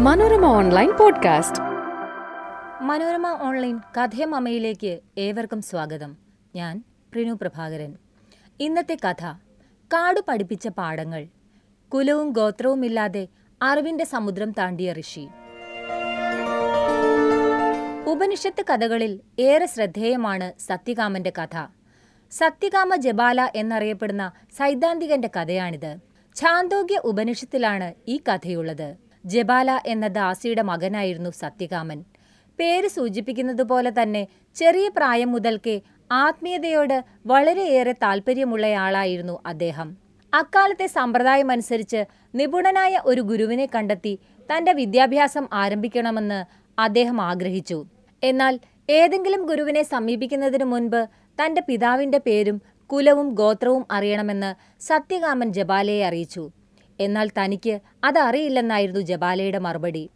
Manorama online podcast. Manorama online കഥയമമ്മയിലേക്ക് ഏവർക്കും സ്വാഗതം. ഞാൻ പ്രിനു പ്രഭാകരൻ. ഇന്നത്തെ കഥ കാട് പഠിപ്പിച്ച പാഠങ്ങൾ കുലവും ഗോത്രവുമില്ലാതെ അറിവിന്റെ സമുദ്രം താണ്ടിയ ഋഷി. ഉപനിഷത്ത് കഥകളിൽ ഏറെ ശ്രദ്ധേയമാണ് സത്യകാമന്റെ കഥ. സത്യകാമ ജബാല എന്നറിയപ്പെടുന്ന സൈദ്ധാന്തികന്റെ കഥയാണിത്. ഛാന്തോഗ്യ ഉപനിഷത്തിലാണ് ഈ കഥയുള്ളത്. ജബാല എന്ന ദാസിയുടെ മകനായിരുന്നു സത്യകാമൻ. പേര് സൂചിപ്പിക്കുന്നത് പോലെ തന്നെ ചെറിയ പ്രായം മുതൽക്കേ ആത്മീയതയോട് വളരെയേറെ താല്പര്യമുള്ളയാളായിരുന്നു അദ്ദേഹം. അക്കാലത്തെ സമ്പ്രദായമനുസരിച്ച് നിപുണനായ ഒരു ഗുരുവിനെ കണ്ടെത്തി തന്റെ വിദ്യാഭ്യാസം ആരംഭിക്കണമെന്ന് അദ്ദേഹം ആഗ്രഹിച്ചു. എന്നാൽ ഏതെങ്കിലും ഗുരുവിനെ സമീപിക്കുന്നതിനു മുൻപ് തന്റെ പിതാവിന്റെ പേരും കുലവും ഗോത്രവും അറിയണമെന്ന് സത്യകാമൻ ജബാലയെ അറിയിച്ചു. എന്നാൽ തനിക്ക് അതറിയില്ലെന്നായിരുന്നു ജബാലയുടെ മറുപടി.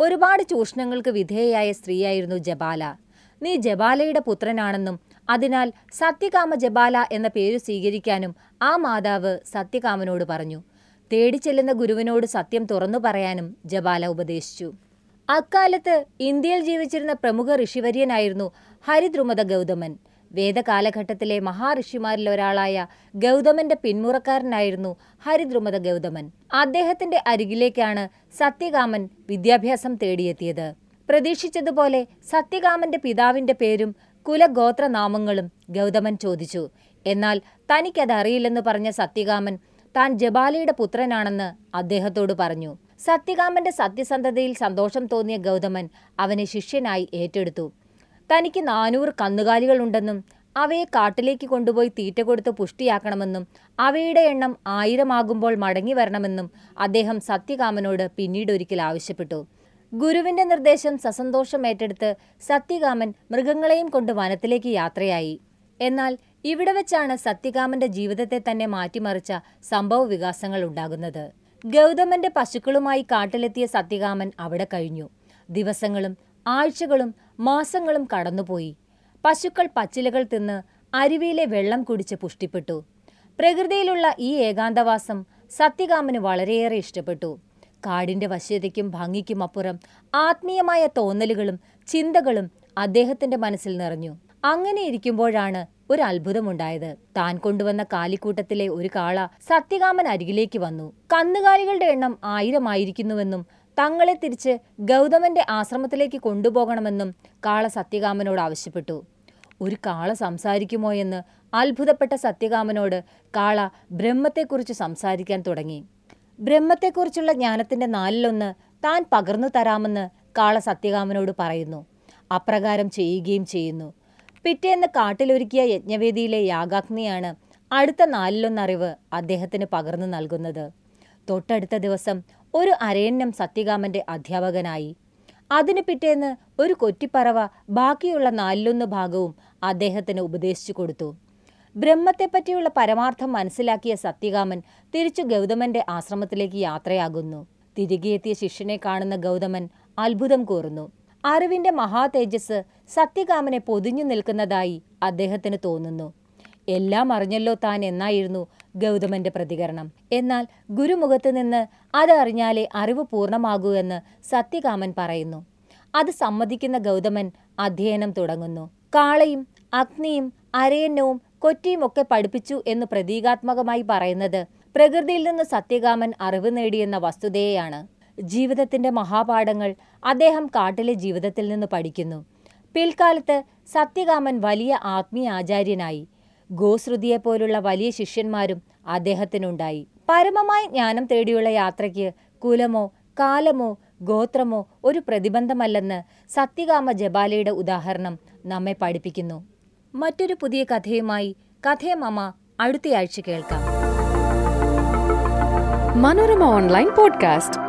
ഒരുപാട് ചൂഷണങ്ങൾക്ക് വിധേയയായ സ്ത്രീയായിരുന്നു ജബാല. നീ ജബാലയുടെ പുത്രനാണെന്നും അതിനാൽ സത്യകാമ ജബാല എന്ന പേര് സ്വീകരിക്കാനും ആ മാതാവ് സത്യകാമനോട് പറഞ്ഞു. തേടിച്ചെല്ലുന്ന ഗുരുവിനോട് സത്യം തുറന്നു പറയാനും ജബാല ഉപദേശിച്ചു. അക്കാലത്ത് ഇന്ത്യയിൽ ജീവിച്ചിരുന്ന പ്രമുഖ ഋഷിവര്യനായിരുന്നു ഹരിദ്രുമത ഗൗതമൻ. വേദകാലഘട്ടത്തിലെ മഹാഋഷിമാരിൽ ഒരാളായ ഗൗതമന്റെ പിന്മുറക്കാരനായിരുന്നു ഹരിദ്രുമത ഗൗതമൻ. അദ്ദേഹത്തിന്റെ അരികിലേക്കാണ് സത്യകാമൻ വിദ്യാഭ്യാസം തേടിയെത്തിയത്. പ്രതീക്ഷിച്ചതുപോലെ സത്യകാമന്റെ പിതാവിന്റെ പേരും കുലഗോത്രനാമങ്ങളും ഗൗതമൻ ചോദിച്ചു. എന്നാൽ തനിക്കതറിയില്ലെന്ന് പറഞ്ഞ സത്യകാമൻ താൻ ജബാലിയുടെ പുത്രനാണെന്ന് അദ്ദേഹത്തോട് പറഞ്ഞു. സത്യകാമന്റെ സത്യസന്ധതയിൽ സന്തോഷം തോന്നിയ ഗൗതമൻ അവനെ ശിഷ്യനായി ഏറ്റെടുത്തു. തനിക്ക് നാനൂറ് കന്നുകാലികളുണ്ടെന്നും അവയെ കാട്ടിലേക്ക് കൊണ്ടുപോയി തീറ്റ കൊടുത്ത് പുഷ്ടിയാക്കണമെന്നും അവയുടെ എണ്ണം ആയിരമാകുമ്പോൾ മടങ്ങി വരണമെന്നും അദ്ദേഹം സത്യകാമനോട് പിന്നീട് ഒരിക്കൽ ആവശ്യപ്പെട്ടു. ഗുരുവിന്റെ നിർദ്ദേശം സസന്തോഷം ഏറ്റെടുത്ത് സത്യകാമൻ മൃഗങ്ങളെയും കൊണ്ട് വനത്തിലേക്ക് യാത്രയായി. എന്നാൽ ഇവിടെ വെച്ചാണ് സത്യകാമന്റെ ജീവിതത്തെ തന്നെ മാറ്റിമറിച്ച സംഭവ വികാസങ്ങൾ ഉണ്ടാകുന്നത്. ഗൗതമന്റെ പശുക്കളുമായി കാട്ടിലെത്തിയ സത്യകാമൻ അവിടെ കഴിഞ്ഞു. ദിവസങ്ങളും ആഴ്ചകളും മാസങ്ങളും കടന്നുപോയി. പശുക്കൾ പച്ചിലകൾ തിന്ന് അരുവിയിലെ വെള്ളം കുടിച്ച് പുഷ്ടിപ്പെട്ടു. പ്രകൃതിയിലുള്ള ഈ ഏകാന്തവാസം സത്യകാമന് വളരെയേറെ ഇഷ്ടപ്പെട്ടു. കാടിന്റെ വശ്യതയ്ക്കും ഭംഗിക്കും അപ്പുറം ആത്മീയമായ തോന്നലുകളും ചിന്തകളും അദ്ദേഹത്തിന്റെ മനസ്സിൽ നിറഞ്ഞു. അങ്ങനെ ഇരിക്കുമ്പോഴാണ് ഒരു അത്ഭുതമുണ്ടായത്. താൻ കൊണ്ടുവന്ന കാലിക്കൂട്ടത്തിലെ ഒരു കാള സത്യകാമൻ അരികിലേക്ക് വന്നു. കന്നുകാലികളുടെ എണ്ണം ആയിരമായിരിക്കുന്നുവെന്നും തങ്ങളെ തിരിച്ച് ഗൗതമന്റെ ആശ്രമത്തിലേക്ക് കൊണ്ടുപോകണമെന്നും കാള സത്യകാമനോട് ആവശ്യപ്പെട്ടു. ഒരു കാള സംസാരിക്കുമോ എന്ന് അത്ഭുതപ്പെട്ട സത്യകാമനോട് കാള ബ്രഹ്മത്തെക്കുറിച്ച് സംസാരിക്കാൻ തുടങ്ങി. ബ്രഹ്മത്തെക്കുറിച്ചുള്ള ജ്ഞാനത്തിന്റെ നാലിലൊന്ന് താൻ പകർന്നു തരാമെന്ന് കാള സത്യകാമനോട് പറയുന്നു. അപ്രകാരം ചെയ്യുകയും ചെയ്യുന്നു. പിറ്റേന്ന് കാട്ടിലൊരുക്കിയ യജ്ഞവേദിയിലെ യാഗാഗ്നിയാണ് അടുത്ത നാലിലൊന്നറിവ് അദ്ദേഹത്തിന് പകർന്നു നൽകുന്നത്. തൊട്ടടുത്ത ദിവസം ഒരു അരയന്നം സത്യകാമന്റെ അധ്യാപകനായി. അതിനു പിറ്റേന്ന് ഒരു കൊറ്റിപ്പറവ ബാക്കിയുള്ള നാലിലൊന്ന് ഭാഗവും അദ്ദേഹത്തിന് ഉപദേശിച്ചു കൊടുത്തു. ബ്രഹ്മത്തെപ്പറ്റിയുള്ള പരമാർത്ഥം മനസ്സിലാക്കിയ സത്യകാമൻ തിരിച്ചു ഗൗതമന്റെ ആശ്രമത്തിലേക്ക് യാത്രയാകുന്നു. തിരികെയെത്തിയ ശിഷ്യനെ കാണുന്ന ഗൗതമൻ അത്ഭുതം കൂറുന്നു അറിവിന്റെ മഹാതേജസ് സത്യകാമനെ പൊതിഞ്ഞു നിൽക്കുന്നതായി അദ്ദേഹത്തിന് തോന്നുന്നു. എല്ലാം അറിഞ്ഞല്ലോ താൻ എന്നായിരുന്നു ഗൗതമന്റെ പ്രതികരണം. എന്നാൽ ഗുരുമുഖത്ത് നിന്ന് അതറിഞ്ഞാലേ അറിവ് പൂർണമാകൂ എന്ന് സത്യകാമൻ പറയുന്നു. അത് സമ്മതിക്കുന്ന ഗൗതമൻ അധ്യയനം തുടങ്ങുന്നു. കാളയും അഗ്നിയും അരയന്നവും കൊറ്റിയുമൊക്കെ പഠിപ്പിച്ചു എന്ന് പ്രതീകാത്മകമായി പറയുന്നത് പ്രകൃതിയിൽ നിന്ന് സത്യകാമൻ അറിവ് നേടിയെന്ന വസ്തുതയെയാണ്. ജീവിതത്തിന്റെ മഹാപാഠങ്ങൾ അദ്ദേഹം കാട്ടിലെ ജീവിതത്തിൽ നിന്ന് പഠിക്കുന്നു. പിൽക്കാലത്ത് സത്യകാമൻ വലിയ ആത്മീയ ആചാര്യനായി ഗോശ്രുതിയെപ്പോലുള്ള വലിയ ശിഷ്യന്മാരും അദ്ദേഹത്തിനുണ്ടായി. പരമമായ ജ്ഞാനം തേടിയുള്ള യാത്രയ്ക്ക് കുലമോ കാലമോ ഗോത്രമോ ഒരു പ്രതിബന്ധമല്ലെന്ന് സത്യകാമ ജബാലയുടെ ഉദാഹരണം നമ്മെ പഠിപ്പിക്കുന്നു. മറ്റൊരു പുതിയ കഥയുമായി കഥയമമ്മ അടുത്തയാഴ്ച കേൾക്കാം. Manorama online podcast.